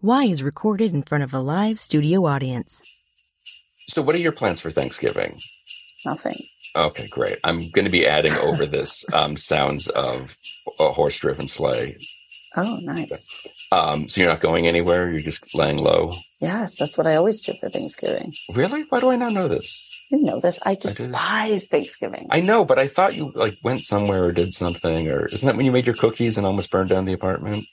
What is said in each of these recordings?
Y is recorded in front of a live studio audience. So, what are your plans for Thanksgiving? Nothing. Okay, great. I'm going to be adding over this um, sounds of a horse-driven sleigh. Oh, nice. Um, so you're not going anywhere. You're just laying low. Yes, that's what I always do for Thanksgiving. Really? Why do I not know this? You know this. I despise Thanksgiving. I know, but I thought you like went somewhere or did something, or isn't that when you made your cookies and almost burned down the apartment?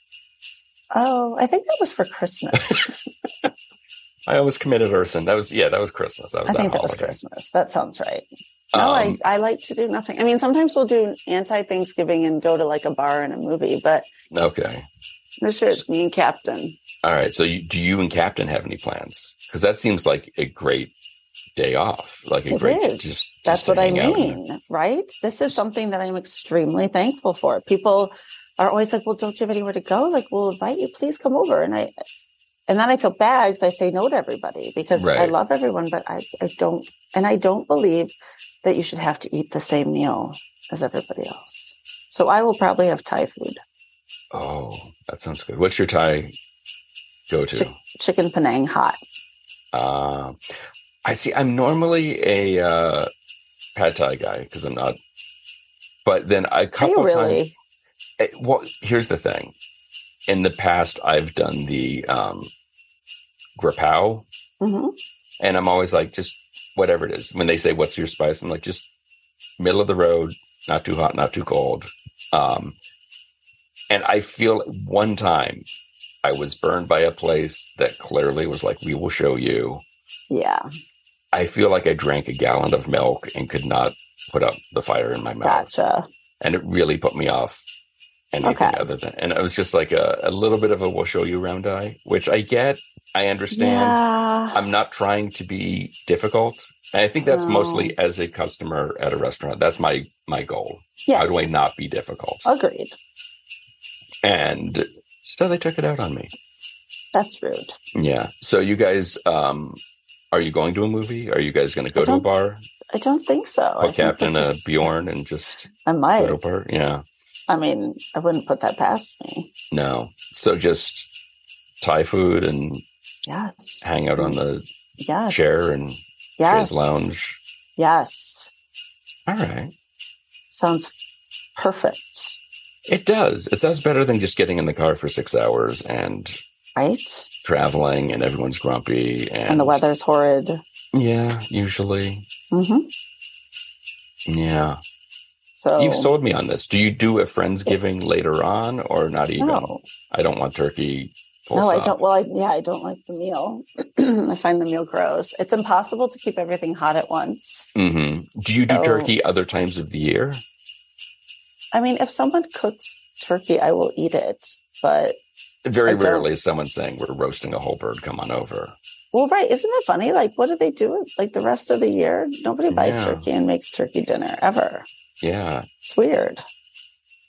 Oh, I think that was for Christmas. I almost committed arson. That was yeah, that was Christmas. That was I that think that was. Christmas. That sounds right. No, I, Um, I like to do nothing. I mean, sometimes we'll do anti Thanksgiving and go to like a bar and a movie, but okay. no sure it's me and Captain. All right. So you, do you and Captain have any plans? Because that seems like a great day off. Like a It great is. just That's just to what I mean, right? This is something that I'm extremely thankful for. People are always like, well, don't you have anywhere to go? Like, we'll invite you. Please come over. And I, and then I feel bad because I say no to everybody because I love everyone, but I, I don't, and I don't believe that you should have to eat the same meal as everybody else. So I will probably have Thai food, Oh, that sounds good. What's your Thai go to? Chick- chicken Penang hot. Uh, I see. I'm normally a uh, pad thai guy because I'm not. But then a Are couple you times. Eh, Well, here's the thing. In the past, I've done the um, grapao, hmm and I'm always like, just whatever it is. When they say, "What's your spice?" I'm like, just middle of the road, not too hot, not too cold. Um, and I feel one time I was burned by a place that clearly was like, "We will show you." Yeah. I feel like I drank a gallon of milk and could not put up the fire in my mouth. Gotcha. And it really put me off anything Okay. other than, and it was just like a, a little bit of a we'll show you round eye, which I get, I understand. Yeah. I'm not trying to be difficult. And I think that's No. mostly as a customer at a restaurant. That's my, my goal. yes. How do I not be difficult? Agreed. And still they took it out on me. That's rude. Yeah. So you guys, um, are you going to a movie? Are you guys going to go to a bar? I don't think so. Think Captain that uh, Bjorn and just I go might. to a bar? Yeah. I mean, I wouldn't put that past me. No. So just Thai food and Yes. hang out on the yes. chair and yes. lounge. Yes. All right. Sounds perfect. It does. It sounds better than just getting in the car for six hours and Right? traveling and everyone's grumpy and, And, the weather's horrid. Yeah, usually. hmm Yeah. So You've sold me on this. Do you do a Friendsgiving later on or not even? no, I don't want turkey. Full no, I don't. Well, I, yeah, I don't like the meal. I find the meal gross. It's impossible to keep everything hot at once. hmm Do you do turkey other times of the year? I mean, if someone cooks turkey, I will eat it. But Very I rarely is someone saying we're roasting a whole bird. Come on over. well, right? Isn't that funny? Like, what do they do? Like the rest of the year, nobody buys Yeah. turkey and makes turkey dinner ever. Yeah. It's weird.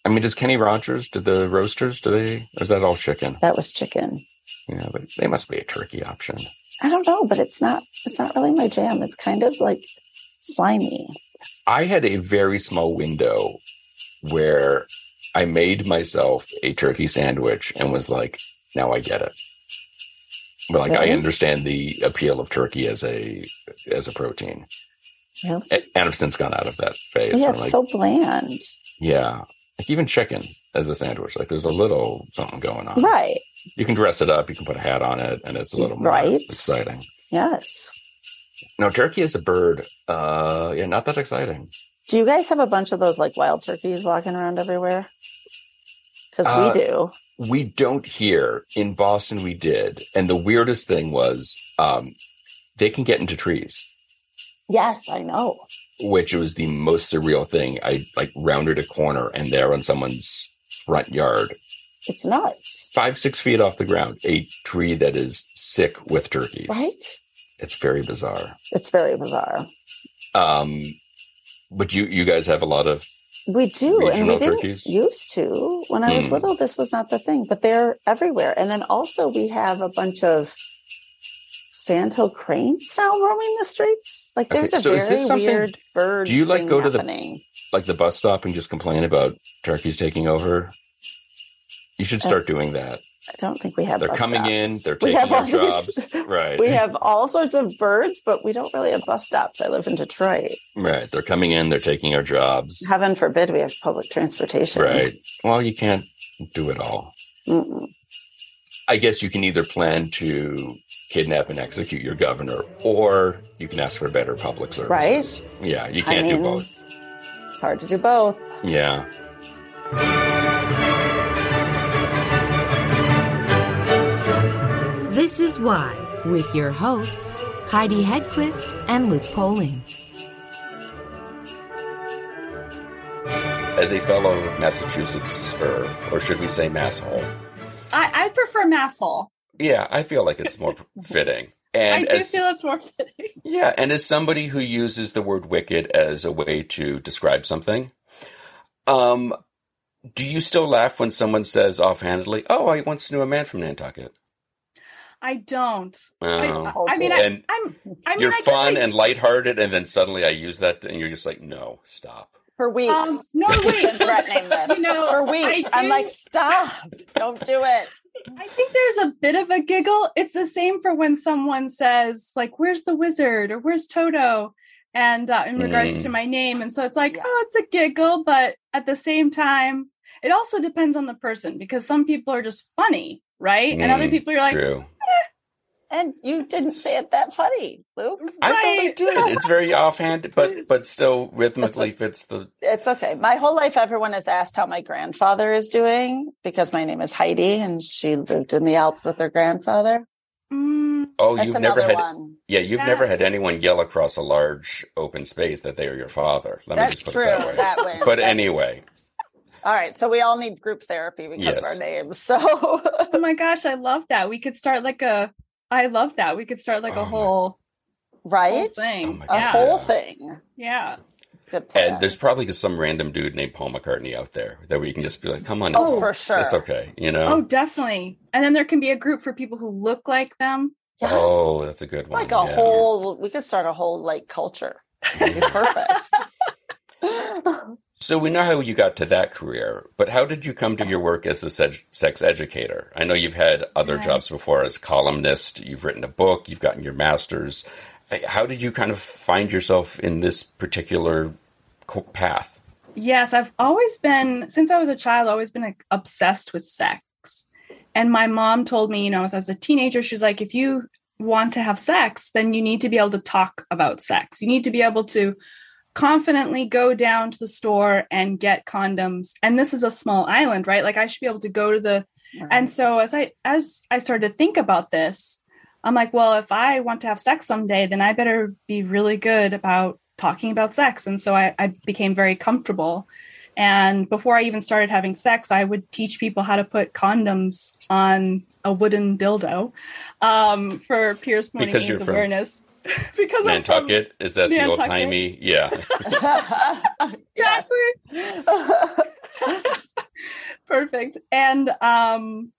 I mean, does Kenny Rogers, do the roasters, do they, or is that all chicken? That was chicken. Yeah, but they must be a turkey option. I don't know, but it's not. It's not really my jam. It's kind of like slimy. I had a very small window where I made myself a turkey sandwich and was like, now I get it. But like, I understand the appeal of turkey as a, as a protein. Really? A- And I've since gone out of that phase. yeah, it's like, so bland. yeah. Like even chicken as a sandwich, like there's a little something going on. Right. You can dress it up. You can put a hat on it and it's a little more Right. exciting. Yes. No, turkey is a bird, uh, yeah, not that exciting. Do you guys have a bunch of those like wild turkeys walking around everywhere? Because Uh, we do. We don't hear in Boston. We did, and the weirdest thing was um, they can get into trees, Yes, I know. which was the most surreal thing. I like rounded a corner, and there on someone's front yard, It's nuts. five six feet off the ground, a tree that is sick with turkeys. Right? It's very bizarre. It's very bizarre. Um, but you you guys have a lot of We do, and we didn't turkeys? used to. When I was Hmm. little, this was not the thing, but they're everywhere. And then also we have a bunch of sandhill cranes now roaming the streets. Like Okay, there's a so this very weird bird. Do you, like, go to the- like the bus stop and just complain about turkeys taking over. You should Uh, start doing that. I don't think we have. That. They're coming in. They're We taking have our these- jobs. Right. We have all sorts of birds, but we don't really have bus stops. I live in Detroit. right. They're coming in. They're taking our jobs. Heaven forbid we have public transportation. Right. Well, you can't do it all. Mm-mm. I guess you can either plan to kidnap and execute your governor, or you can ask for better public services. Right. Yeah, you can't do mean, both. It's hard to do both. Yeah. This is Why with your hosts, Heidi Hedquist and Luke Poling. As a fellow Massachusetts, or or should we say masshole? I, I prefer masshole. Yeah, I feel like it's more fitting. And I do as, feel it's more fitting. yeah, and as somebody who uses the word wicked as a way to describe something, um, do you still laugh when someone says offhandedly, "Oh, I once knew a man from Nantucket"? I don't. Oh. I, I mean, I, And I'm. I mean, you're I fun I- and lighthearted, and then suddenly I use that, and you're just like, "No, stop." For weeks. Um, no, wait. Threatening this. You know, For weeks. I I'm like, stop. Don't do it. I think there's a bit of a giggle. It's the same for when someone says, like, "Where's the wizard?" or "Where's Toto?" and uh, in regards Mm. to my name, and so it's like, Yeah. oh, it's a giggle, but at the same time, it also depends on the person because some people are just funny, right? and other Mm, people are like, True. And you didn't say it that funny, Luke. I thought I did. It's very offhand, but but still rhythmically fits the. It's okay. My whole life, everyone has asked how my grandfather is doing because my name is Heidi and she lived in the Alps with her grandfather. mm, Oh, That's you've never had. one. Yeah, you've never had anyone yell across a large open space that they are your father. Let me just put true. it that way. That wins. but That's- anyway, All right. So we all need group therapy because Yes. of our names. So oh my gosh, I love that. We could start like a. I love that. We could start like Oh a my- whole, whole right? thing. Oh A yeah. whole thing. yeah. Good plan. and there's probably just some random dude named Paul McCartney out there that we can just be like, "Come on, oh, in. for sure. it's okay," you know. Oh, definitely. And then there can be a group for people who look like them. Yes. Oh, that's a good one. like a yeah. whole we could start a whole like culture It'd perfect So we know how you got to that career, but how did you come to your work as a sex educator? I know you've had other Yes. jobs before as columnist. You've written a book. You've gotten your master's. How did you kind of find yourself in this particular path? Yes, I've always been, since I was a child, always been like, obsessed with sex. And my mom told me, you know, as a teenager, she's like, if you want to have sex, then you need to be able to talk about sex. You need to be able to confidently go down to the store and get condoms. And this is a small island, right? Like I should be able to go to the and so as I as I started to think about this, I'm like, well, if I want to have sex someday, then I better be really good about talking about sex. And so I, I became very comfortable. And before I even started having sex, I would teach people how to put condoms on a wooden dildo um, for Pierce Morning Because you're AIDS from awareness. because I'm Nantucket? is that the old timey? Yeah. yes. Perfect. And um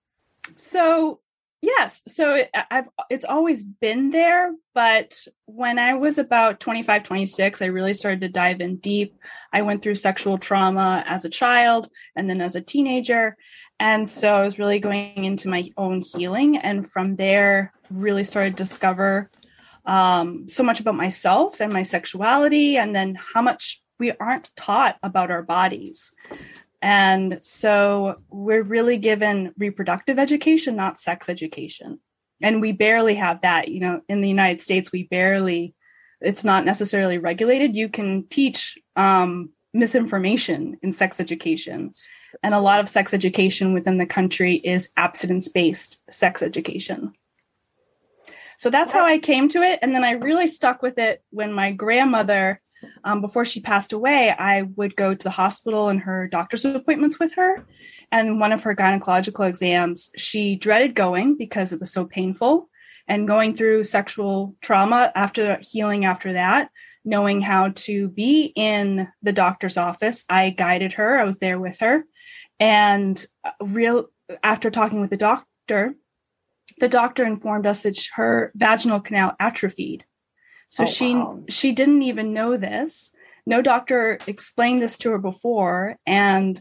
so yes. So it, i've it's always been there but when i was about 25 26 i really started to dive in deep. I went through sexual trauma as a child and then as a teenager. And so i was really going into my own healing and from there really started to discover um, so much about myself and my sexuality and then how much we aren't taught about our bodies and so we're really given reproductive education, not sex education. And we barely have that. You know, in the United States, we barely, it's not necessarily regulated. You can teach um, misinformation in sex education. And a lot of sex education within the country is abstinence based sex education. So that's how I came to it. And then I really stuck with it when my grandmother um, before she passed away, I would go to the hospital and her doctor's appointments with her. And one of her gynecological exams, she dreaded going because it was so painful. And going through sexual trauma after healing after that, knowing how to be in the doctor's office, I guided her. I was there with her. And uh, real after talking with the doctor, the doctor informed us that her vaginal canal atrophied. So Oh, she wow. she didn't even know this. No doctor explained this to her before, and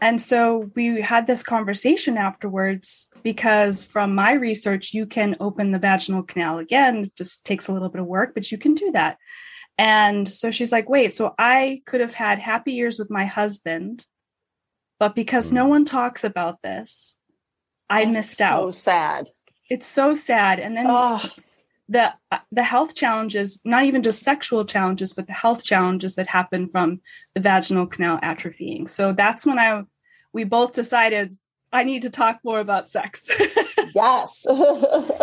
and so we had this conversation afterwards because from my research, you can open the vaginal canal again. It just takes a little bit of work, but you can do that. And so she's like, wait, so I could have had happy years with my husband, but because no mm. one talks about this, I That's missed out. So sad. It's so sad. And then oh. the the health challenges, not even just sexual challenges, but the health challenges that happen from the vaginal canal atrophying. So that's when I we both decided I need to talk more about sex. yes.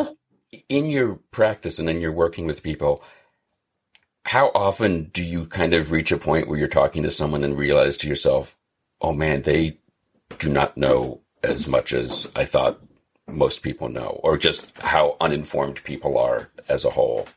in your practice and in your working with people, how often do you kind of reach a point where you're talking to someone and realize to yourself, oh man, they do not know as much as I thought most people know, or just how uninformed people are as a whole?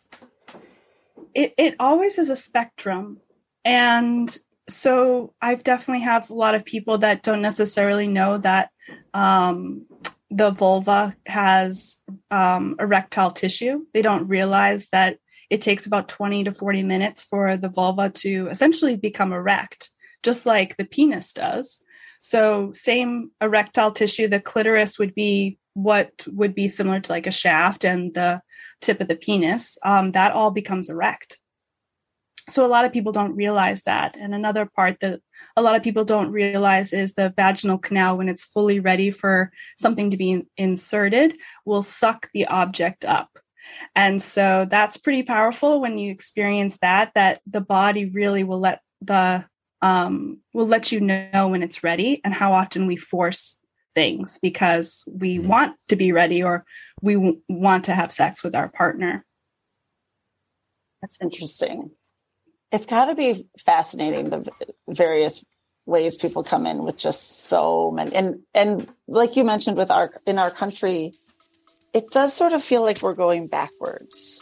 It, it always is a spectrum. And so I've definitely have a lot of people that don't necessarily know that um, the vulva has um, erectile tissue. They don't realize that it takes about 20 to 40 minutes for the vulva to essentially become erect, just like the penis does. So, same erectile tissue, the clitoris would be what would be similar to like a shaft and the tip of the penis. Um, that all becomes erect. So a lot of people don't realize that. And another part that a lot of people don't realize is the vaginal canal when it's fully ready for something to be inserted will suck the object up. And so that's pretty powerful when you experience that that the body really will let the um, will let you know when it's ready and how often we force things because we mm-hmm. want to be ready or we w- want to have sex with our partner. That's interesting. It's got to be fascinating the various ways people come in with just so many and and like you mentioned with our in our country it does sort of feel like we're going backwards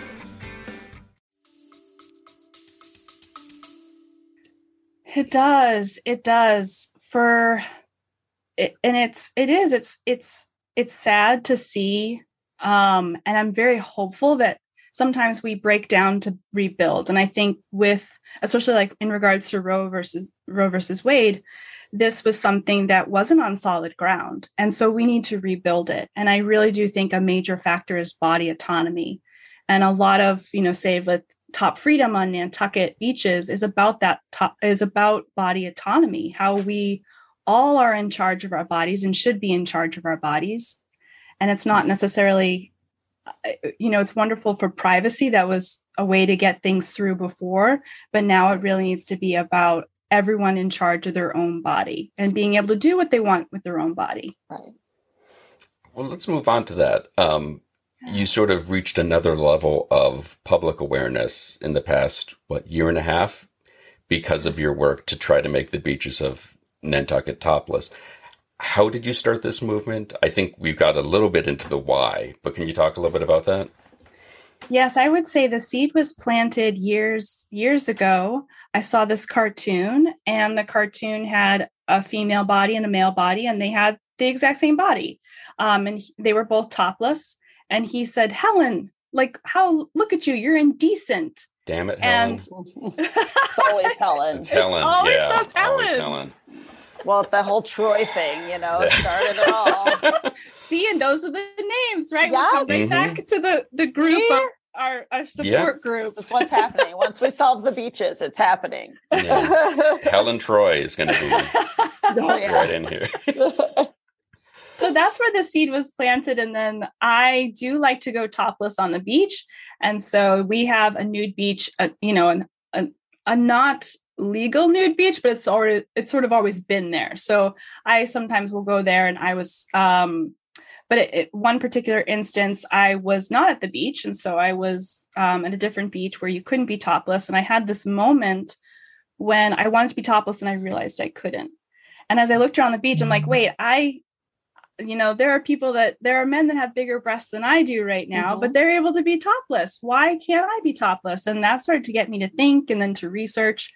It does. It does. For it, and it's it is it's it's it's sad to see um, and I'm very hopeful that sometimes we break down to rebuild. And I think with, especially like in regards to Roe versus Roe versus Wade, this was something that wasn't on solid ground. And so we need to rebuild it. And I really do think a major factor is body autonomy. And a lot of, you know, say with top freedom on Nantucket beaches is about that top, is about body autonomy, how we all are in charge of our bodies and should be in charge of our bodies. And it's not necessarily you know it's wonderful for privacy. That was a way to get things through before but now it really needs to be about everyone in charge of their own body and being able to do what they want with their own body. Right. Well let's move on to that. Um, you sort of reached another level of public awareness in the past what year and a half because of your work to try to make the beaches of nantucket topless how did you start this movement? I think we've got a little bit into the why, but can you talk a little bit about that? Yes, I would say the seed was planted years years ago. I saw this cartoon and the cartoon had a female body and a male body and they had the exact same body. Um, and they were both topless and he said, "Helen, like how look at you, you're indecent." Damn it, Helen. And it's always Helen. It's Helen. It's always yeah, Helen. Always Helen. Well, the whole Troy thing, you know, started it all. See, and those are the names, right? Yes. We'll come mm-hmm. back to the the group yeah. our our support yep. group. That's what's happening. Once we solve the beaches, it's happening. Yeah. Helen Troy is going to be oh, yeah. right in here. So that's where the seed was planted and then i do like to go topless on the beach and so we have a nude beach uh, you know an, a, a not legal nude beach, but it's already it's sort of always been there. So I sometimes will go there, and I was, um, but it, it, one particular instance, I was not at the beach, and so I was um, at a different beach where you couldn't be topless, and I had this moment when I wanted to be topless and I realized I couldn't. And as I looked around the beach, I'm like, wait, I, you know, there are people that there are men that have bigger breasts than I do right now, Mhm. but they're able to be topless. Why can't I be topless? And that started to get me to think and then to research.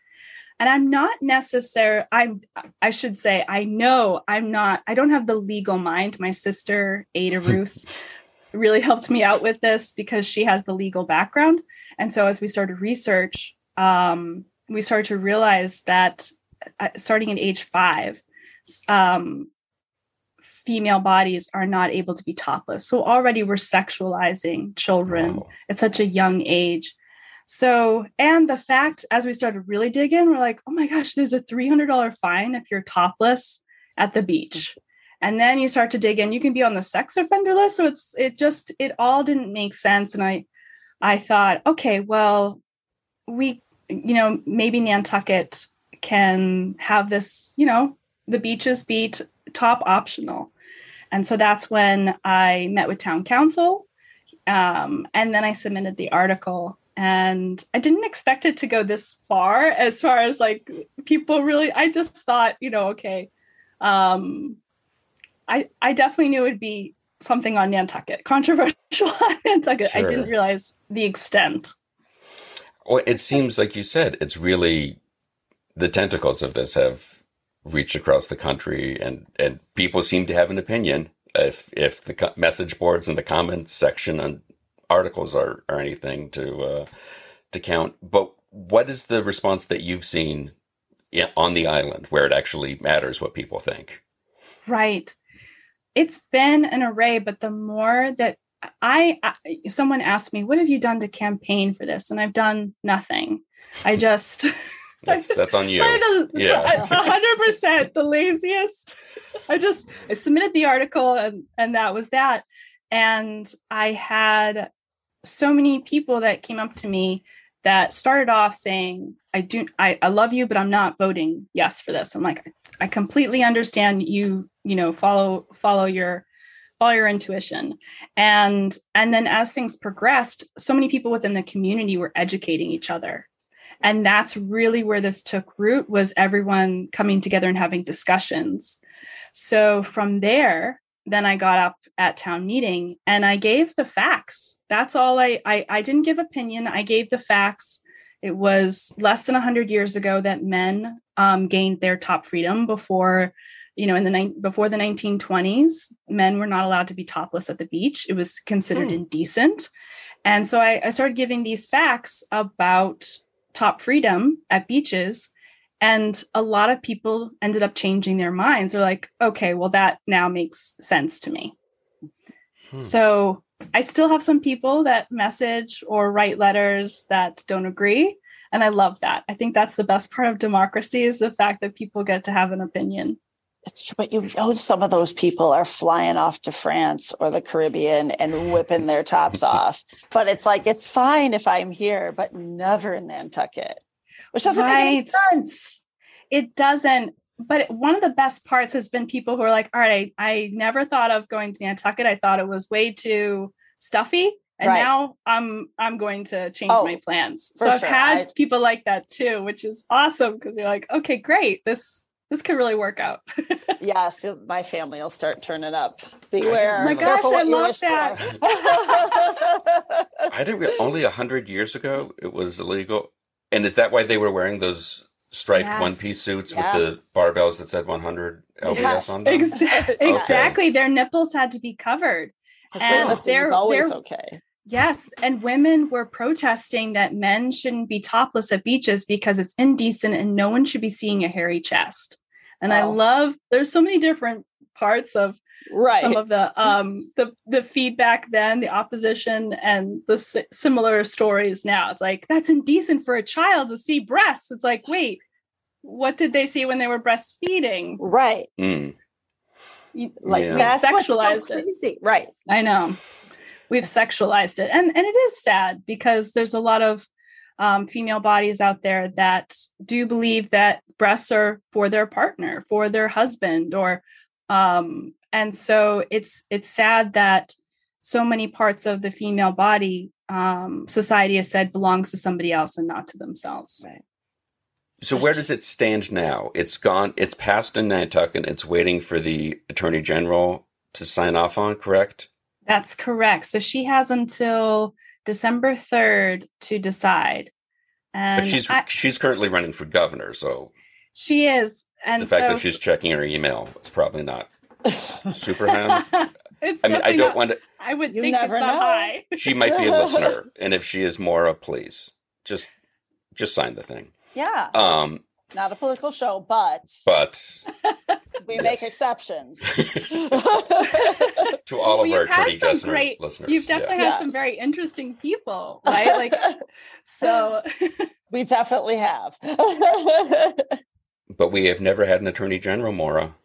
And I'm not necessary. I'm. I should say I know I'm not. I don't have the legal mind. My sister Ada Ruth really helped me out with this because she has the legal background. And so as we started research, um, we started to realize that uh, starting at age five, um, female bodies are not able to be topless. So already we're sexualizing children Wow. at such a young age. So, and the fact as we started really digging, we're like, oh my gosh, there's a $300 fine if you're topless at the beach. And then you start to dig in, you can be on the sex offender list. So it's, it just, it all didn't make sense. And I, I thought, okay, well, we, you know, maybe Nantucket can have this, you know, the beaches be t- top optional. And so that's when I met with town council. Um, and then I submitted the article. And I didn't expect it to go this far, as far as like people really, I just thought, you know, okay. Um, I I definitely knew it would be something on Nantucket, controversial on Nantucket. I didn't realize the extent. Well, it seems like you said it's really the tentacles of this have reached across the country, and and people seem to have an opinion. If if the message boards and the comments section on articles are are anything to uh, to count, but what is the response that you've seen on the island where it actually matters what people think? Right. It's been an array, but the more that I, I someone asked me, "What have you done to campaign for this?" and I've done nothing. I just That's that's on you. The- Yeah. hundred percent the laziest. I just I submitted the article and and that was that. And I had so many people that came up to me that started off saying, I do I, I love you, but I'm not voting yes for this. I'm like, I completely understand you, you know, follow follow your follow your intuition. And and then as things progressed, so many people within the community were educating each other and that's really where this took root was everyone coming together and having discussions. So from there then i got up at town meeting and i gave the facts. That's all i i, I didn't give opinion. I gave the facts. It was less than 100 years ago that men um, gained their top freedom before you know in the ni- before the 1920s men were not allowed to be topless at the beach. It was considered Hmm. indecent. And so I, I started giving these facts about top freedom at beaches and a lot of people ended up changing their minds. They're like okay well that now makes sense to me. Hmm. so i still have some people that message or write letters that don't agree and i love that. I think that's the best part of democracy is the fact that people get to have an opinion It's true, but you know some of those people are flying off to France or the Caribbean and whipping their tops off. But it's like it's fine if I'm here, but never in Nantucket, which doesn't make any sense. it doesn't but one of the best parts has been people who are like all right i, I never thought of going to nantucket i thought it was way too stuffy and Right. now i'm i'm going to change Oh, my plans so i've sure. had I- people like that too which is awesome because you're like okay great this this could really work out Yes, you'll- my family will start turning up. Beware. Oh my gosh, I love that. I didn't re- only a hundred years ago it was illegal, and is that why they were wearing those striped Yes. one piece suits Yeah. with the barbells that said 100 LBS Yes. on them? Exa- exactly their nipples had to be covered Because And weightlifting they're- always they're- okay. Yes, and women were protesting that men shouldn't be topless at beaches because it's indecent and no one should be seeing a hairy chest. And I Oh. love there's so many different parts of Right. some of the um the the feedback then, the opposition and the si- similar stories now. It's like that's indecent for a child to see breasts. It's like, wait, what did they see when they were breastfeeding? right. Mm. You- Like Yeah. that's what's so Sexualized it. Right. I know. We've sexualized it. And and it is sad because there's a lot of um, female bodies out there that do believe that breasts are for their partner, for their husband, or um, and so it's it's sad that so many parts of the female body um, society has said belongs to somebody else and not to themselves. Right. So where does it stand now? It's gone. It's passed in Nantucket. And it's waiting for the attorney general to sign off on. Correct. That's correct. So she has until December third to decide. And But she's I- she's currently running for governor, so she is, and the fact so that she's checking her email it's probably not super high. it's I mean, I don't not- want to. I would think it's never know. high. She might be a listener, and if she is, Maura, please just just sign the thing. yeah, Um, not a political show, but but we make exceptions. to all of our you've attorney some great- listeners, You've definitely yeah. had some very interesting people, right? Like, so we definitely have. but we have never had an attorney general, Maura.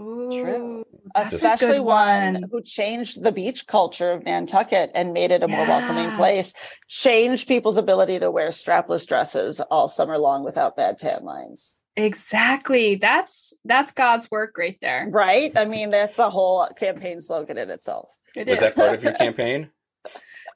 Ooh, that's Especially good one who changed the beach culture of Nantucket and made it a more welcoming place, changed people's ability to wear strapless dresses all summer long without bad tan lines. Exactly. That's that's God's work right there. Right? I mean, that's the whole campaign slogan in itself. It Was is. that part of your campaign?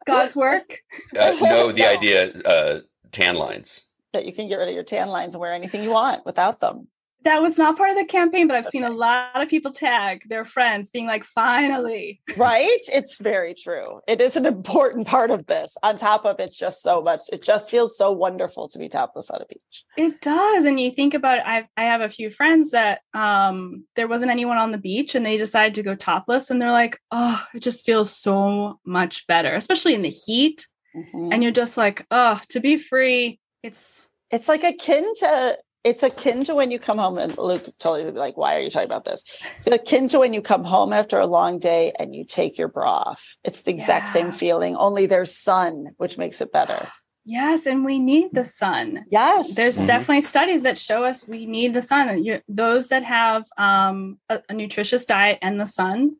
God's work? Uh, no, the No. idea uh, tan lines. That you can get rid of your tan lines and wear anything you want without them. That was not part of the campaign, but I've seen a lot of people tag their friends being like, finally. Right? It's very true. It is an important part of this. On top of it's just so much, it just feels so wonderful to be topless on a beach. It does. And you think about it, I I have a few friends that um there wasn't anyone on the beach and they decided to go topless and they're like, oh, it just feels so much better, especially in the heat. Mhm. And you're just like, oh, to be free, it's it's like akin to it's akin to when you come home and Luke totally be like, why are you talking about this? It's akin to when you come home after a long day and you take your bra off. It's the exact Yeah. same feeling, only there's sun, which makes it better. yes, and we need the sun. Yes. There's Mhm. definitely studies that show us we need the sun. And you those that have um, a, a nutritious diet and the sun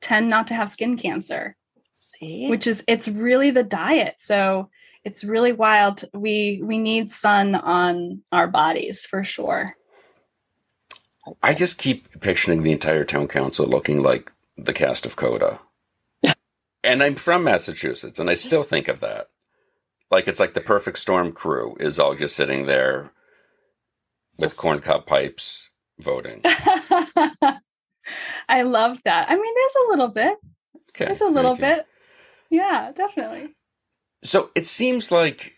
tend not to have skin cancer, see which is it's really the diet. So it's really wild. We we need sun on our bodies for sure. I just keep picturing the entire town council looking like the cast of Coda. and I'm from Massachusetts, and I still think of that. Like it's like the perfect storm crew is all just sitting there with Just- corncob pipes voting. I love that. I mean, there's a little bit. Okay, There's a little bit. Yeah, definitely. So it seems like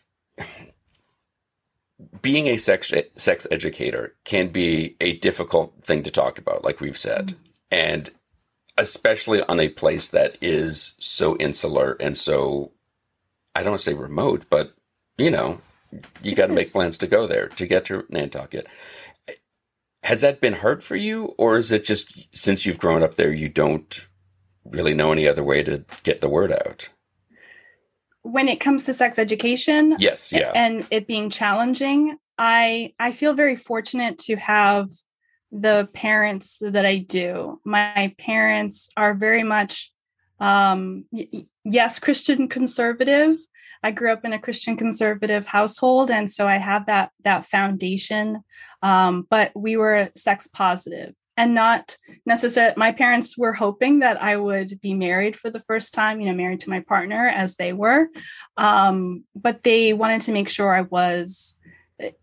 being a sex sex educator can be a difficult thing to talk about, like we've said, mm-hmm. and especially on a place that is so insular and so I don't want to say remote, but you know, you got to make plans to go there to get to Nantucket. Has that been hard for you, or is it just since you've grown up there, you don't really know any other way to get the word out? When it comes to sex education, Yes, yeah. and it being challenging i i feel very fortunate to have the parents that i do. My parents are very much um yes christian conservative. I grew up in a christian conservative household and so i have that that foundation. Um but we were sex positive and not necessarily my parents were hoping that i would be married for the first time you know married to my partner as they were um, but they wanted to make sure I was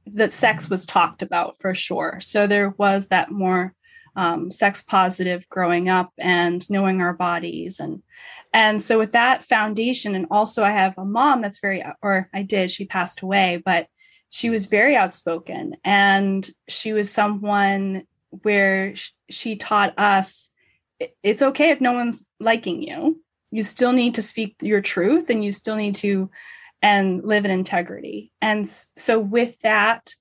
that sex was talked about for sure. So there was that more um, sex positive growing up and knowing our bodies and and so with that foundation and also I have a mom that's very or I did she passed away but she was very outspoken and she was someone where sh- she taught us it- it's okay if no one's liking you. You still need to speak your truth and you still need to and live in integrity. And so with that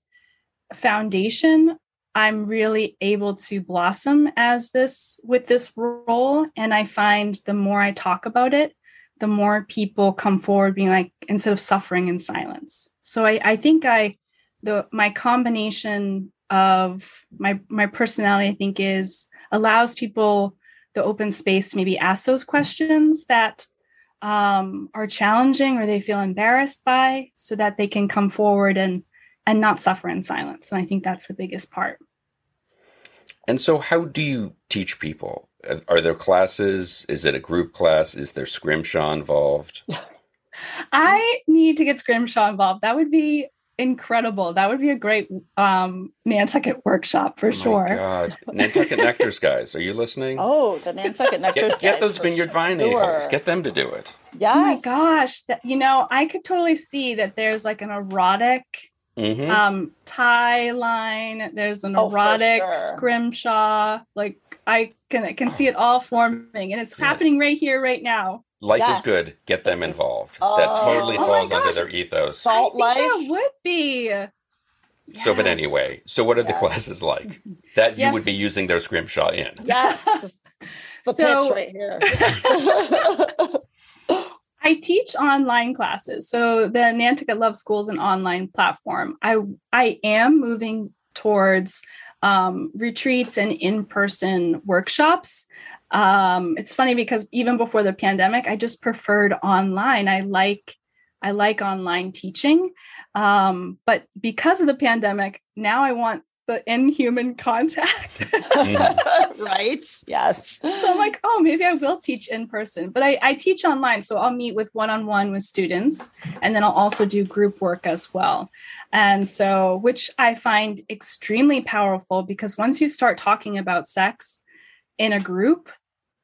foundation i'm really able to blossom as this with this role. And i find the more i talk about it the more people come forward being like instead of suffering in silence. So i, I think i the my combination of my my personality i think is allows people the open space to maybe ask those questions that um, are challenging or they feel embarrassed by so that they can come forward and and not suffer in silence and i think that's the biggest part And so, how do you teach people? Are there classes? Is it a group class? Is there scrimshaw involved? i need to get scrimshaw involved that would be incredible. That would be a great um, Nantucket workshop for Oh sure. My God, Nantucket Nectars guys, are you listening? Oh, the Nantucket Nectars. get, get those vineyard vine sure. a-holes. Get them to do it. Yes. Oh my gosh, that, you know, I could totally see that there's like an erotic hmm um tie line, there's an Oh, erotic sure. scrimshaw. Like I can I can see it all forming and it's Yeah. happening right here, right now. Life Yes. is good. Get them This is- involved. Oh. that totally Oh falls under their ethos. Salt I think life. that would be. So, but anyway, so what are the classes like that you would be using their scrimshaw in? Yes. the So- pitch right here. I teach online classes. So the Nantucket Love School is an online platform. I I am moving towards um, retreats and in-person workshops. Um, it's funny because even before the pandemic, I just preferred online. I like I like online teaching, um, but because of the pandemic, now I want the inhuman contact. right. Yes. so I'm like, oh, maybe I will teach in person, but I, I teach online. So I'll meet with one on one with students, and then I'll also do group work as well. And so, which I find extremely powerful because once you start talking about sex in a group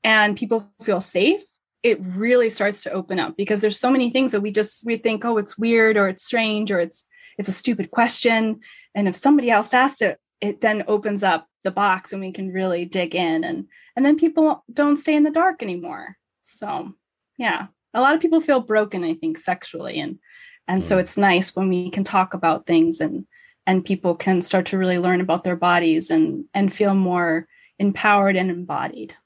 and people feel safe, it really starts to open up because there's so many things that we just we think, oh, it's weird or it's strange or it's it's a stupid question. And if somebody else asks it, it then opens up the box and we can really dig in and and then people don't stay in the dark anymore so yeah a lot of people feel broken i think sexually and and so Mm. it's nice when we can talk about things and and people can start to really learn about their bodies and and feel more empowered and embodied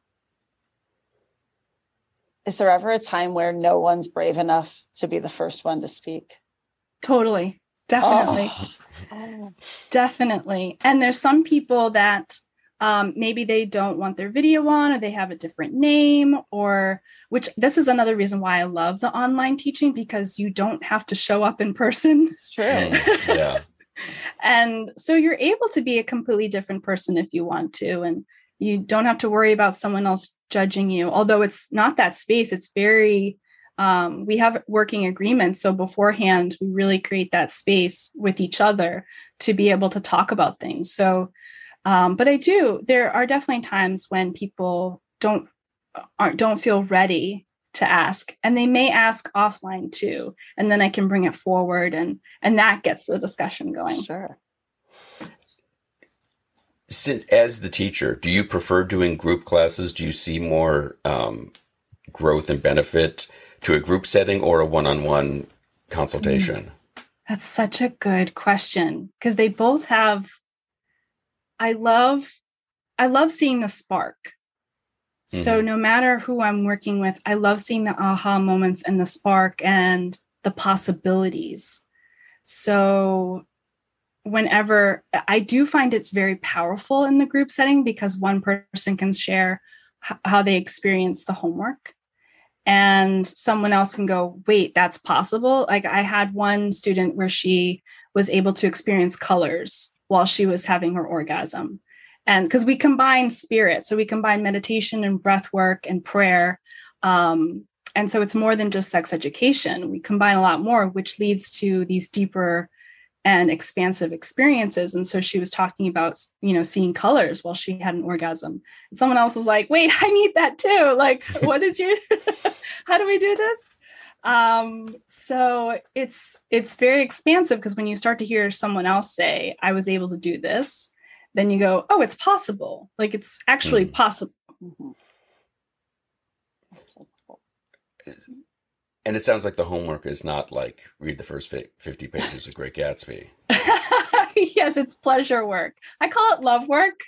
Is there ever a time where no one's brave enough to be the first one to speak? totally definitely Oh. Definitely. And there's some people that um, maybe they don't want their video on or they have a different name or which this is another reason why I love the online teaching because you don't have to show up in person. It's true. Mm, yeah. And so you're able to be a completely different person if you want to. And you don't have to worry about someone else judging you. Although it's not that space, it's very, um, we have working agreements. So beforehand, we really create that space with each other to be able to talk about things. So, um, but I do, there are definitely times when people don't, aren't, don't feel ready to ask and they may ask offline too and then i can bring it forward and and that gets the discussion going Sure. Since, as the teacher, do you prefer doing group classes? Do you see more um, growth and benefit to a group setting or a one-on-one consultation? that's such a good question because they both have i love i love seeing the spark so no matter who i'm working with i love seeing the aha moments and the spark and the possibilities so whenever i do find it's very powerful in the group setting because one person can share how they experience the homework. And someone else can go wait that's possible. Like i had one student where she was able to experience colors while she was having her orgasm. And because we combine spirit so we combine meditation and breath work and prayer um, and so it's more than just sex education. We combine a lot more which leads to these deeper and expansive experiences. And so she was talking about you know seeing colors while she had an orgasm. And someone else was like wait i need that too. Like what did you how do we do this? Um so it's it's very expansive because when you start to hear someone else say i was able to do this then you go oh it's possible. Like it's actually Mm. possible. Mhm. That's so cool. And it sounds like the homework is not like read the first 50 pages of Great Gatsby. yes it's pleasure work i call it love work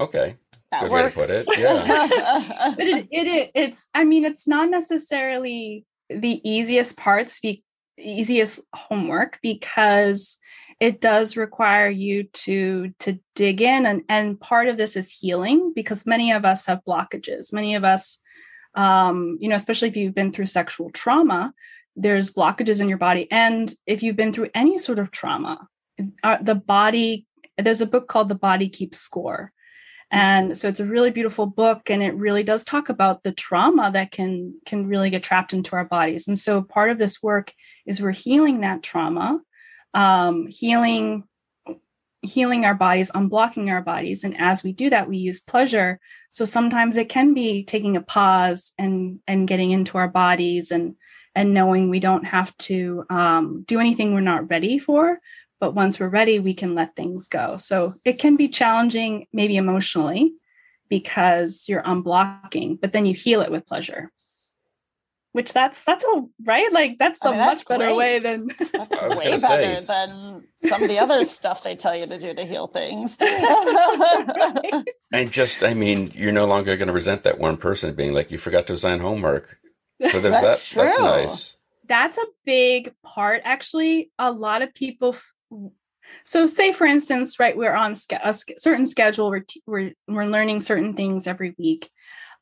Okay. That Good way to put it, yeah. but it, it, it it's i mean it's not necessarily the easiest parts the easiest homework because it does require you to to dig in and and part of this is healing because many of us have blockages many of us um you know especially if you've been through sexual trauma there's blockages in your body. And if you've been through any sort of trauma uh, the body there's a book called the body keeps score. And so it's a really beautiful book and it really does talk about the trauma that can can really get trapped into our bodies. And so part of this work is we're healing that trauma um, healing healing our bodies unblocking our bodies. And as we do that we use pleasure so sometimes it can be taking a pause and and getting into our bodies and and knowing we don't have to um, do anything we're not ready for but once we're ready we can let things go. So it can be challenging maybe emotionally because you're unblocking but then you heal it with pleasure which that's that's a right like that's I a mean, much that's better great. way than That's way gonna say, better than some of the other stuff they tell you to do to heal things. Right? And just, I mean, you're no longer going to resent that one person being like, you forgot to assign homework. So there's That's that. That's nice. that's a big part actually a lot of people f- so say for instance right we're on sch- a sch- certain schedule we're, t- we're we're learning certain things every week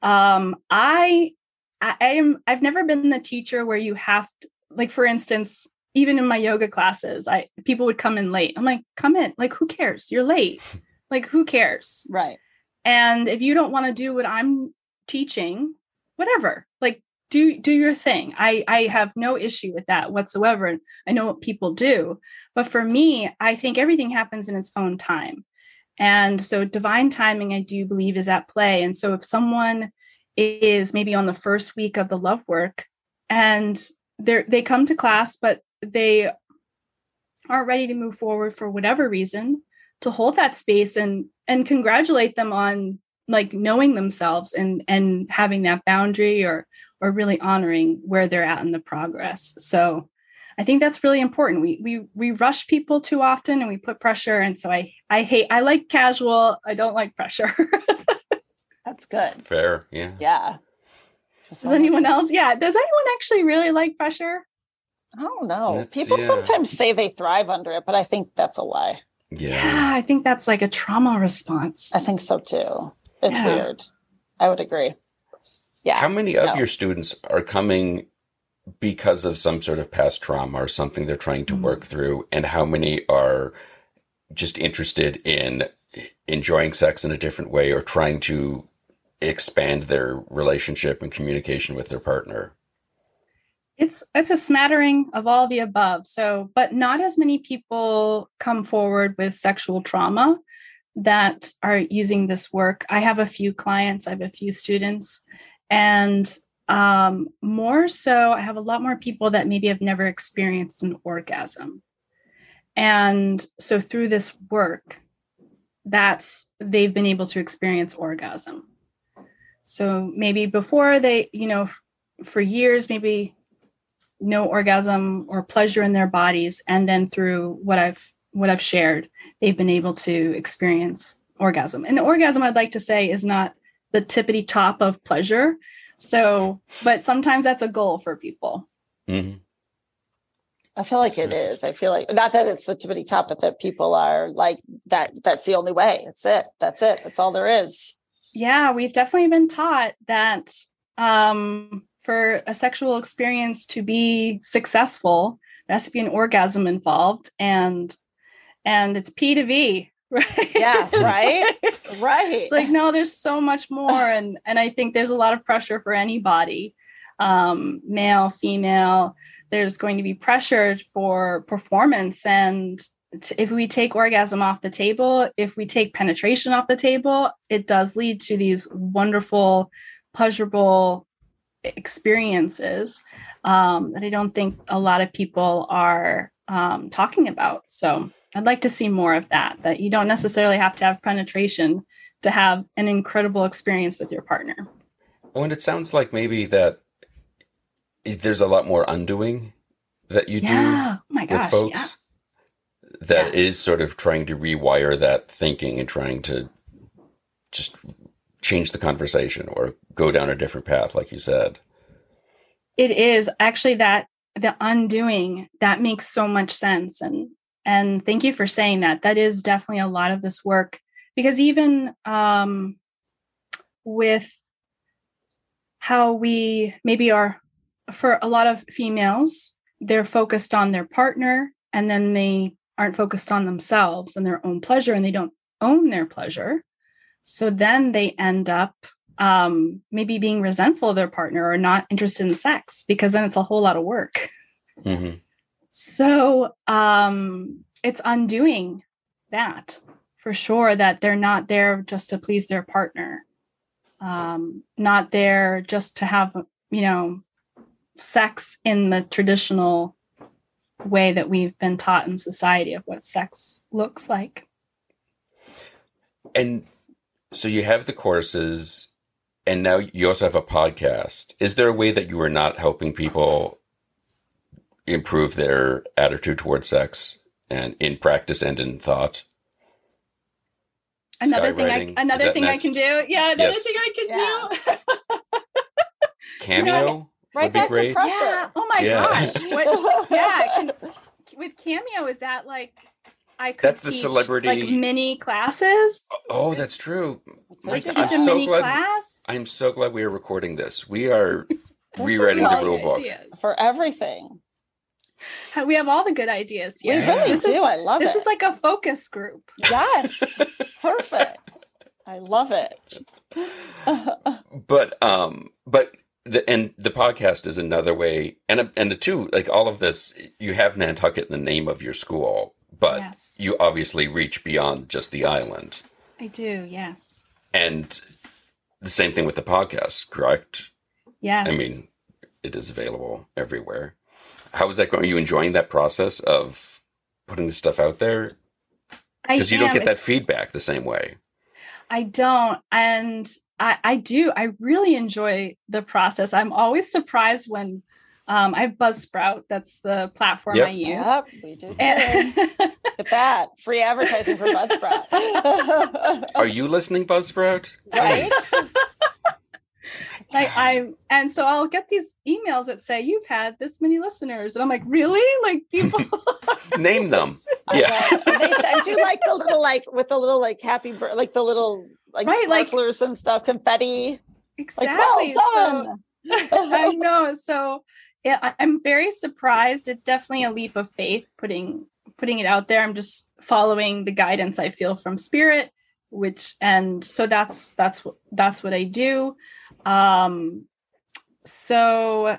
um i i am i've never been the teacher where you have to like for instance even in my yoga classes i people would come in late. I'm like come in like who cares? You're late. Like who cares? Right. and if you don't want to do what i'm teaching whatever. Like do do your thing. I i have no issue with that whatsoever and i know what people do. But for me i think everything happens in its own time. And so divine timing i do believe is at play. And so if someone is maybe on the first week of the love work and they they come to class but they aren't ready to move forward for whatever reason to hold that space and and congratulate them on like knowing themselves and and having that boundary or or really honoring where they're at in the progress. So i think that's really important. We we we rush people too often and we put pressure and so i i hate i like casual i don't like pressure That's good. Fair. Yeah. Yeah. does anyone else yeah does anyone actually really like pressure I don't know. That's- People yeah. sometimes say they thrive under it, but I think that's a lie. Yeah. yeah i think that's like a trauma response I think so too. It's Yeah. weird. I would agree. Yeah. How many of No. your students are coming because of some sort of past trauma or something they're trying to Mm-hmm. work through? And how many are just interested in enjoying sex in a different way or trying to expand their relationship and communication with their partner? it's it's a smattering of all the above. So but not as many people come forward with sexual trauma that are using this work. I have a few clients i have a few students and um, more so i have a lot more people that maybe have never experienced an orgasm. And so through this work that's they've been able to experience orgasm so maybe before they you know for years maybe no orgasm or pleasure in their bodies and then through what i've what i've shared they've been able to experience orgasm and the orgasm i'd like to say is not the tippity top of pleasure so but sometimes that's a goal for people hmm I feel like it is. I feel like not that it's the tippity top, but that people are like that. That's the only way. That's it. That's it. That's all there is. Yeah we've definitely been taught that um, for a sexual experience to be successful there has to be an orgasm involved and and it's p to v right Yeah, right? Right. it's like no there's so much more and and i think there's a lot of pressure for anybody um male female there's going to be pressure for performance and if we take orgasm off the table if we take penetration off the table it does lead to these wonderful pleasurable experiences um, that i don't think a lot of people are um, talking about. So i'd like to see more of that that you don't necessarily have to have penetration to have an incredible experience with your partner. Oh, and it sounds like maybe that there's a lot more undoing that you yeah. Oh my do with gosh folks that is Yes. sort of trying to rewire that thinking and trying to just change the conversation or go down a different path, like you said. it is actually that the undoing that makes so much sense and and thank you for saying that that is definitely a lot of this work because even um with how we maybe are for a lot of females they're focused on their partner and then they aren't focused on themselves and their own pleasure and they don't own their pleasure so then they end up um, maybe being resentful of their partner or not interested in sex because then it's a whole lot of work. hmm So um, it's undoing that for sure, that they're not there just to please their partner, um, not there just to have, you know, sex in the traditional way that we've been taught in society of what sex looks like. And so you have the courses, and now you also have a podcast. Is there a way that you are not helping people improve their attitude towards sex and in practice and in thought? Another thing, I, another is that thing I can do. Yeah, another Yes. thing I can do. Cameo Right would be back to pressure. yeah. Oh my Yeah. gosh. What, yeah. Can, with Cameo, is that like I could That's the teach, celebrity- like mini classes? Oh, that's true. My Teach I'm a so mini glad. class. I'm so glad we are recording this. We are is rewriting the all rule book. Ideas. for everything. We have all the good ideas We here. really this do. Is, I love it. this it. is like a focus group. yes, perfect. I love it. but um but the and the podcast is another way and and the two like all of this you have nantucket in the name of your school but Yes. you obviously reach beyond just the island I do. Yes. and the same thing with the podcast correct Yes. i mean it is available everywhere how is that going are you enjoying that process of putting this stuff out there because you don't get that It's- feedback the same way I don't. And I, I do. I really enjoy the process. I'm always surprised when um, I have Buzzsprout. That's the platform Yep. I use. Yep, we do too. And Look at that. Free advertising for Buzzsprout. are you listening buzzsprout Right? Nice. I, I and so I'll get these emails that say you've had this many listeners, and I'm like, really? Like people? name them yeah know. And they send you like the little like with the little like happy like the little like Right, like- sparklers and stuff, confetti. exactly. Like, well So- done. I know. So yeah, I'm very surprised. It's definitely a leap of faith putting putting it out there. I'm just following the guidance I feel from spirit, which and so that's that's what that's what I do. Um so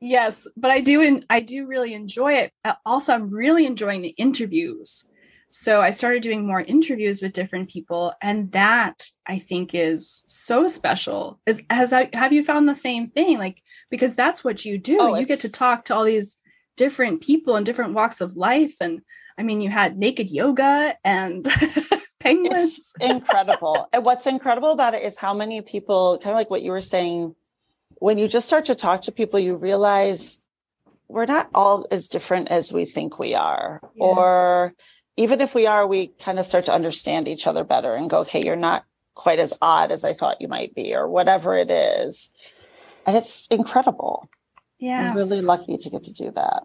yes, but I do and I do really enjoy it. Uh, Also, I'm really enjoying the interviews. So I started doing more interviews with different people, and that I think is so special. Is has I have you found the same thing? Like because that's what you do. Oh, you get to talk to all these different people in different walks of life, and I mean, you had naked yoga and penguins. It's incredible. and what's incredible about it is how many people, kind of like what you were saying, when you just start to talk to people, you realize we're not all as different as we think we are. Yes. Or even if we are, we kind of start to understand each other better and go, okay, you're not quite as odd as I thought you might be, or whatever it is. And it's incredible. Yeah, I'm really lucky to get to do that.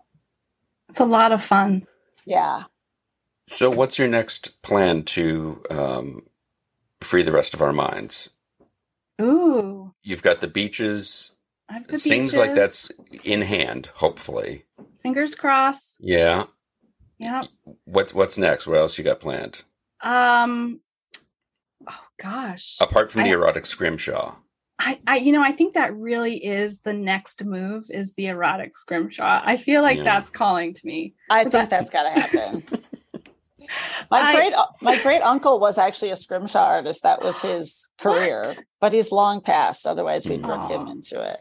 it's a lot of fun. Yeah. So, what's your next plan to um, free the rest of our minds? Ooh, You've got the beaches. I've It seems like that's in hand. Hopefully, fingers crossed. yeah. Yeah. What's what's next? What else you got planned Um. Oh gosh. apart from the I- erotic scrimshaw? I, I, you know, I think that really is the next move is the erotic scrimshaw. I feel like Yeah. that's calling to me. I Was think that- that's got to happen. My I- great my great uncle was actually a scrimshaw artist. That was his career, What? but he's long past. Otherwise, we'd bring him into it.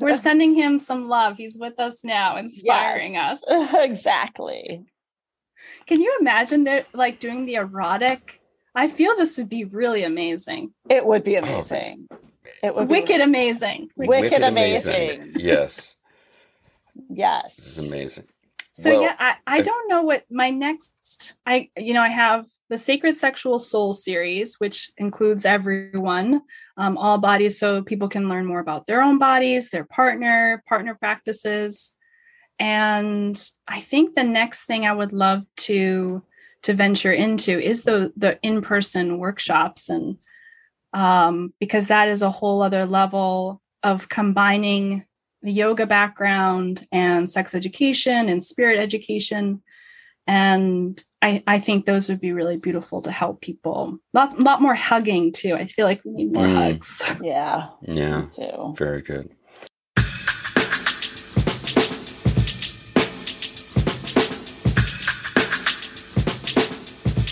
We're sending him some love. He's with us now, inspiring Yes. us. exactly. Can you imagine that like doing the erotic? I feel this would be really amazing. It would be oh, amazing. It would Wicked be amazing. Wicked amazing. Yes, this is yes. amazing. So Well, yeah, I, I I- don't know what my next I you know, I have the Sacred Sexual Soul series, which includes everyone, um, all bodies, so people can learn more about their own bodies, their partner, partner practices. And I think the next thing I would love to to venture into is the the in-person workshops and um, because that is a whole other level of combining the yoga background and sex education and spirit education and I, I think those would be really beautiful to help people. Lot, lot more hugging too. I feel like we need more Mm. hugs. Yeah. Yeah, Too. very good.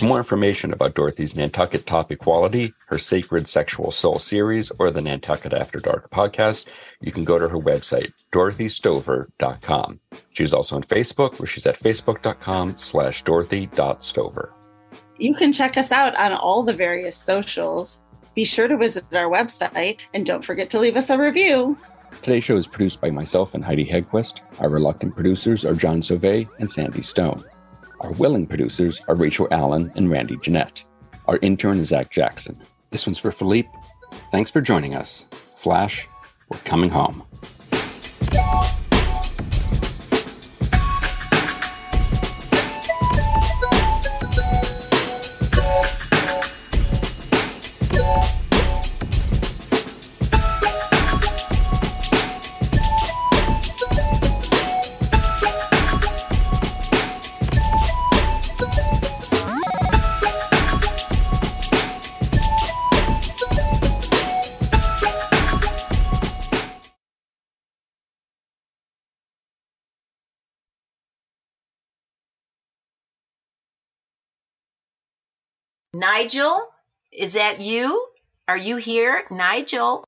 For more information about Dorothy's Nantucket Top Equality, her Sacred Sexual Soul series, or the Nantucket After Dark podcast, you can go to her website, dorothystover.com. She's also on Facebook, where she's at facebook.com slash dorothy.stover. You can check us out on all the various socials. Be sure to visit our website and don't forget to leave us a review. Today's show is produced by myself and Heidi Hedquist. Our reluctant producers are John Sauvé and Sandy Stone. Our willing producers are Rachel Allen and Randy Jeanette. Our intern is Zach Jackson. This one's for Philippe. Thanks for joining us. Flash, we're coming home. Nigel, is that you? Are you here, Nigel?